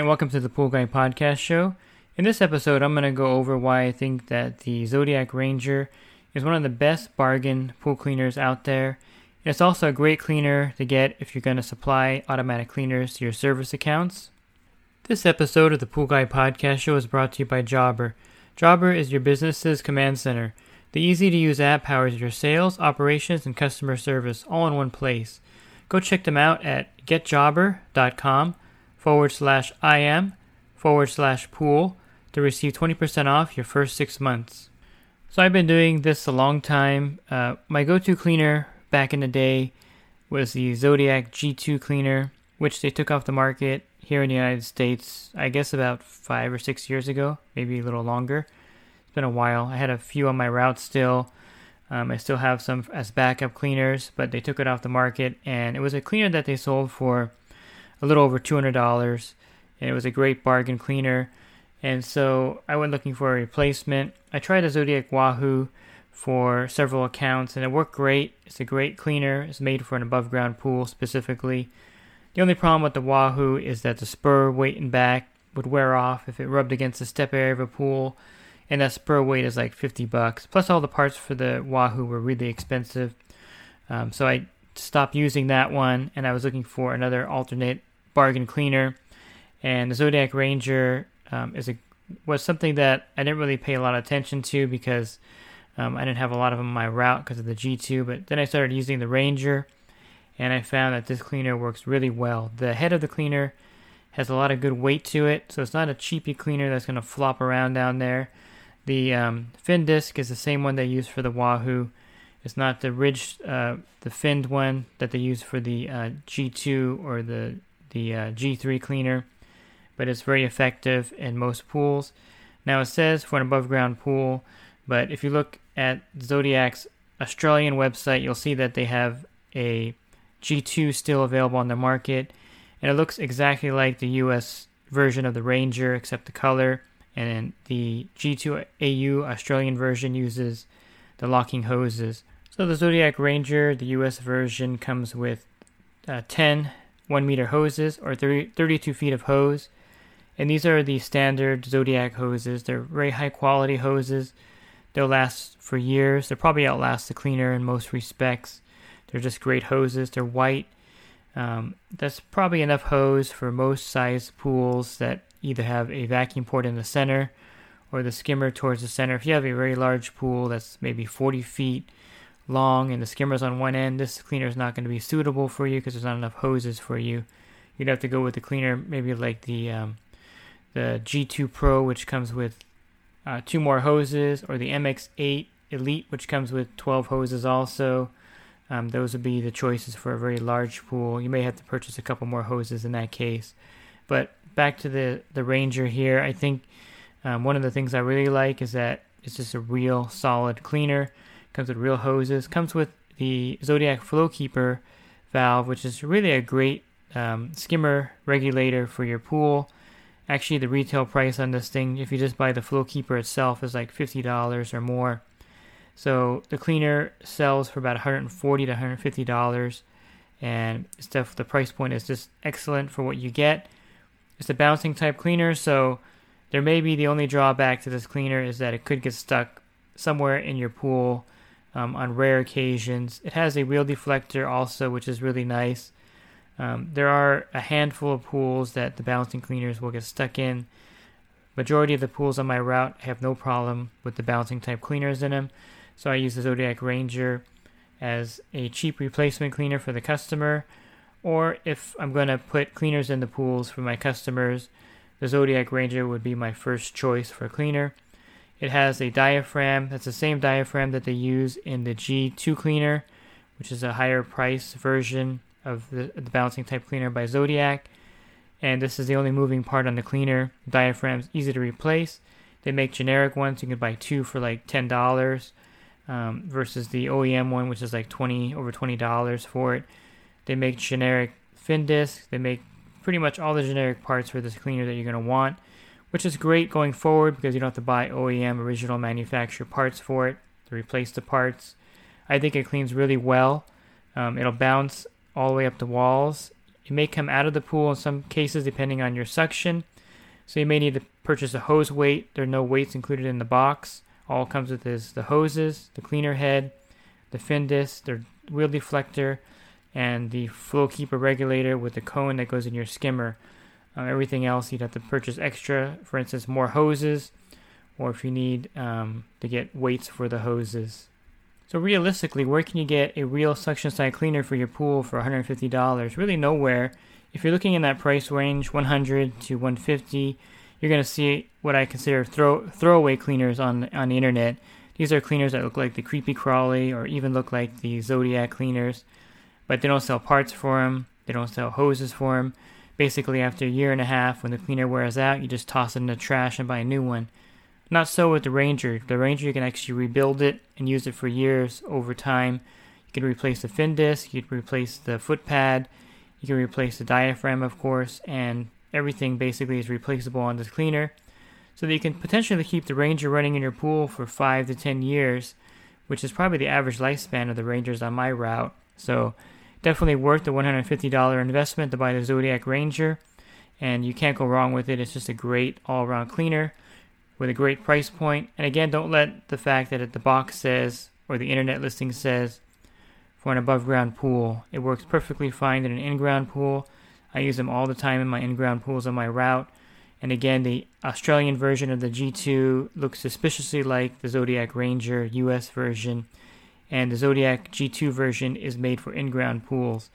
And welcome to the Pool Guy Podcast Show. In this episode, I'm going to go over why I think that the Zodiac Ranger is one of the best bargain pool cleaners out there. It's also a great cleaner to get if you're going to supply automatic cleaners to your service accounts. This episode of the Pool Guy Podcast Show is brought to you by Jobber. Jobber is your business's command center. The easy to use app powers your sales, operations, and customer service all in one place. Go check them out at getjobber.com forward slash IM forward slash pool to receive 20% off your first six months. So I've been doing this a long time. Uh, my go to cleaner back in the day was the Zodiac G2 cleaner, which they took off the market here in the United States, I guess about five or six years ago, maybe a little longer. It's been a while. I had a few on my route still. Um, I still have some as backup cleaners, but they took it off the market, and it was a cleaner that they sold for a little over $200, and it was a great bargain cleaner. And so I went looking for a replacement. I tried a Zodiac Wahoo for several accounts, and it worked great. It's a great cleaner. It's made for an above ground pool specifically. The only problem with the Wahoo is that the spur weight and back would wear off if it rubbed against the step area of a pool, and that spur weight is like 50 bucks. Plus, all the parts for the Wahoo were really expensive. Um, so I stopped using that one, and I was looking for another alternate bargain cleaner. And the Zodiac Ranger um, is a was something that I didn't really pay a lot of attention to because um, I didn't have a lot of them on my route because of the G2. But then I started using the Ranger, and I found that this cleaner works really well. The head of the cleaner has a lot of good weight to it, so it's not a cheapy cleaner that's going to flop around down there. The um, fin disc is the same one they use for the Wahoo. It's not the ridged, uh, the finned one that they use for the uh, G2 or the the uh, G3 cleaner but it's very effective in most pools. Now it says for an above ground pool, but if you look at Zodiac's Australian website, you'll see that they have a G2 still available on the market, and it looks exactly like the US version of the Ranger except the color. And the G2 AU Australian version uses the locking hoses. So the Zodiac Ranger, the US version, comes with uh, 10 1 meter hoses or 30, 32 feet of hose and these are the standard Zodiac hoses. They're very high quality hoses. They'll last for years. They'll probably outlast the cleaner in most respects. They're just great hoses. They're white. Um, that's probably enough hose for most size pools that either have a vacuum port in the center or the skimmer towards the center. If you have a very large pool that's maybe 40 feet long and the skimmer's on one end, this cleaner is not going to be suitable for you because there's not enough hoses for you. You'd have to go with the cleaner, maybe like the um, the G2 Pro, which comes with uh, two more hoses, or the MX8 Elite, which comes with 12 hoses also. Um, those would be the choices for a very large pool. You may have to purchase a couple more hoses in that case. But back to the, the Ranger here, I think um, one of the things I really like is that it's just a real solid cleaner. Comes with real hoses. Comes with the Zodiac Flow Keeper valve, which is really a great um, skimmer regulator for your pool. Actually, the retail price on this thing, if you just buy the flow keeper itself, is like $50 or more. So the cleaner sells for about 140 to $150, and stuff. The price point is just excellent for what you get. It's a bouncing type cleaner, so there may be the only drawback to this cleaner is that it could get stuck somewhere in your pool um, on rare occasions. It has a wheel deflector also, which is really nice. Um, there are a handful of pools that the balancing cleaners will get stuck in. Majority of the pools on my route have no problem with the balancing type cleaners in them, so I use the Zodiac Ranger as a cheap replacement cleaner for the customer. Or if I'm going to put cleaners in the pools for my customers, the Zodiac Ranger would be my first choice for a cleaner. It has a diaphragm that's the same diaphragm that they use in the G2 cleaner, which is a higher price version of the, the balancing type cleaner by Zodiac. And this is the only moving part on the cleaner. The diaphragm's easy to replace. They make generic ones. You can buy two for like ten dollars, um, versus the OEM one, which is like twenty over twenty dollars for it. They make generic fin discs. They make pretty much all the generic parts for this cleaner that you're gonna want, which is great going forward because you don't have to buy OEM original manufacturer parts for it to replace the parts. I think it cleans really well. Um, it'll bounce all the way up the walls. It may come out of the pool in some cases depending on your suction. So you may need to purchase a hose weight. There are no weights included in the box. All comes with is the hoses, the cleaner head, the fin disc, the wheel deflector, and the flow keeper regulator with the cone that goes in your skimmer. Uh, everything else you'd have to purchase extra. For instance, more hoses, or if you need um, to get weights for the hoses. So realistically, where can you get a real suction side cleaner for your pool for $150? Really nowhere. If you're looking in that price range, 100 to 150, you're going to see what I consider throw throwaway cleaners on on the internet. These are cleaners that look like the Creepy Crawly or even look like the Zodiac cleaners, but they don't sell parts for them. They don't sell hoses for them. Basically, after a year and a half, when the cleaner wears out, you just toss it in the trash and buy a new one. Not so with the Ranger. The Ranger, you can actually rebuild it and use it for years over time. You can replace the fin disc, you can replace the foot pad, you can replace the diaphragm, of course, and everything basically is replaceable on this cleaner. So that you can potentially keep the Ranger running in your pool for 5 to 10 years, which is probably the average lifespan of the Rangers on my route. So definitely worth the $150 investment to buy the Zodiac Ranger, and you can't go wrong with it. It's just a great all around cleaner with a great price point. And again, don't let the fact that the box says or the internet listing says for an above ground pool. It works perfectly fine in an in ground pool. I use them all the time in my in ground pools on my route. And again, the Australian version of the G2 looks suspiciously like the Zodiac Ranger US version, and the Zodiac G2 version is made for in ground pools.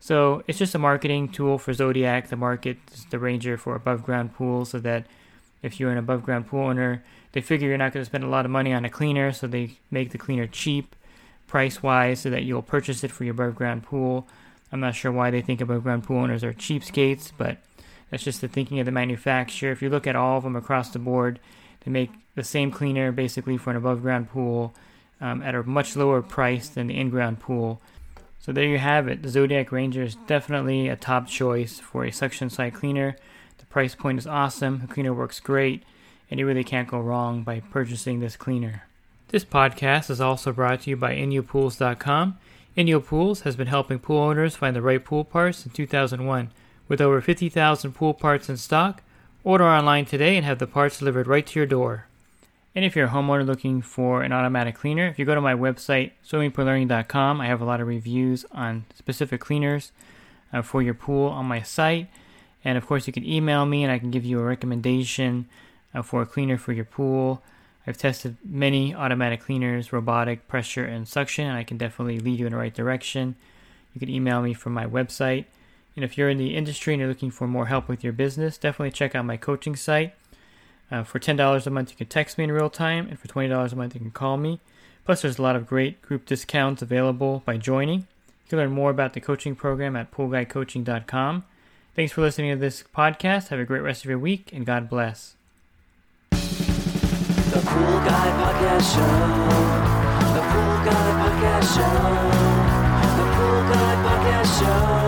So it's just a marketing tool for Zodiac to market the Ranger for above ground pools so that if you're an above ground pool owner, they figure you're not going to spend a lot of money on a cleaner, so they make the cleaner cheap price wise so that you'll purchase it for your above ground pool. I'm not sure why they think above ground pool owners are cheapskates, but that's just the thinking of the manufacturer. If you look at all of them across the board, they make the same cleaner basically for an above ground pool um, at a much lower price than the in ground pool. So there you have it. The Zodiac Ranger is definitely a top choice for a suction side cleaner. The price point is awesome, the cleaner works great, and you really can't go wrong by purchasing this cleaner. This podcast is also brought to you by InyoPools.com. Inyo Pools has been helping pool owners find the right pool parts since 2001. With over 50,000 pool parts in stock, order online today and have the parts delivered right to your door. And if you're a homeowner looking for an automatic cleaner, if you go to my website, swimmingpoollearning.com, I have a lot of reviews on specific cleaners uh, for your pool on my site. And of course, you can email me and I can give you a recommendation uh, for a cleaner for your pool. I've tested many automatic cleaners, robotic, pressure, and suction, and I can definitely lead you in the right direction. You can email me from my website. And if you're in the industry and you're looking for more help with your business, definitely check out my coaching site. Uh, for $10 a month, you can text me in real time, and for $20 a month, you can call me. Plus, there's a lot of great group discounts available by joining. You can learn more about the coaching program at poolguycoaching.com. Thanks for listening to this podcast. Have a great rest of your week, and God bless. The Pool Guy Podcast Show. The Pool Guy Podcast Show. The Pool Guy Podcast Show.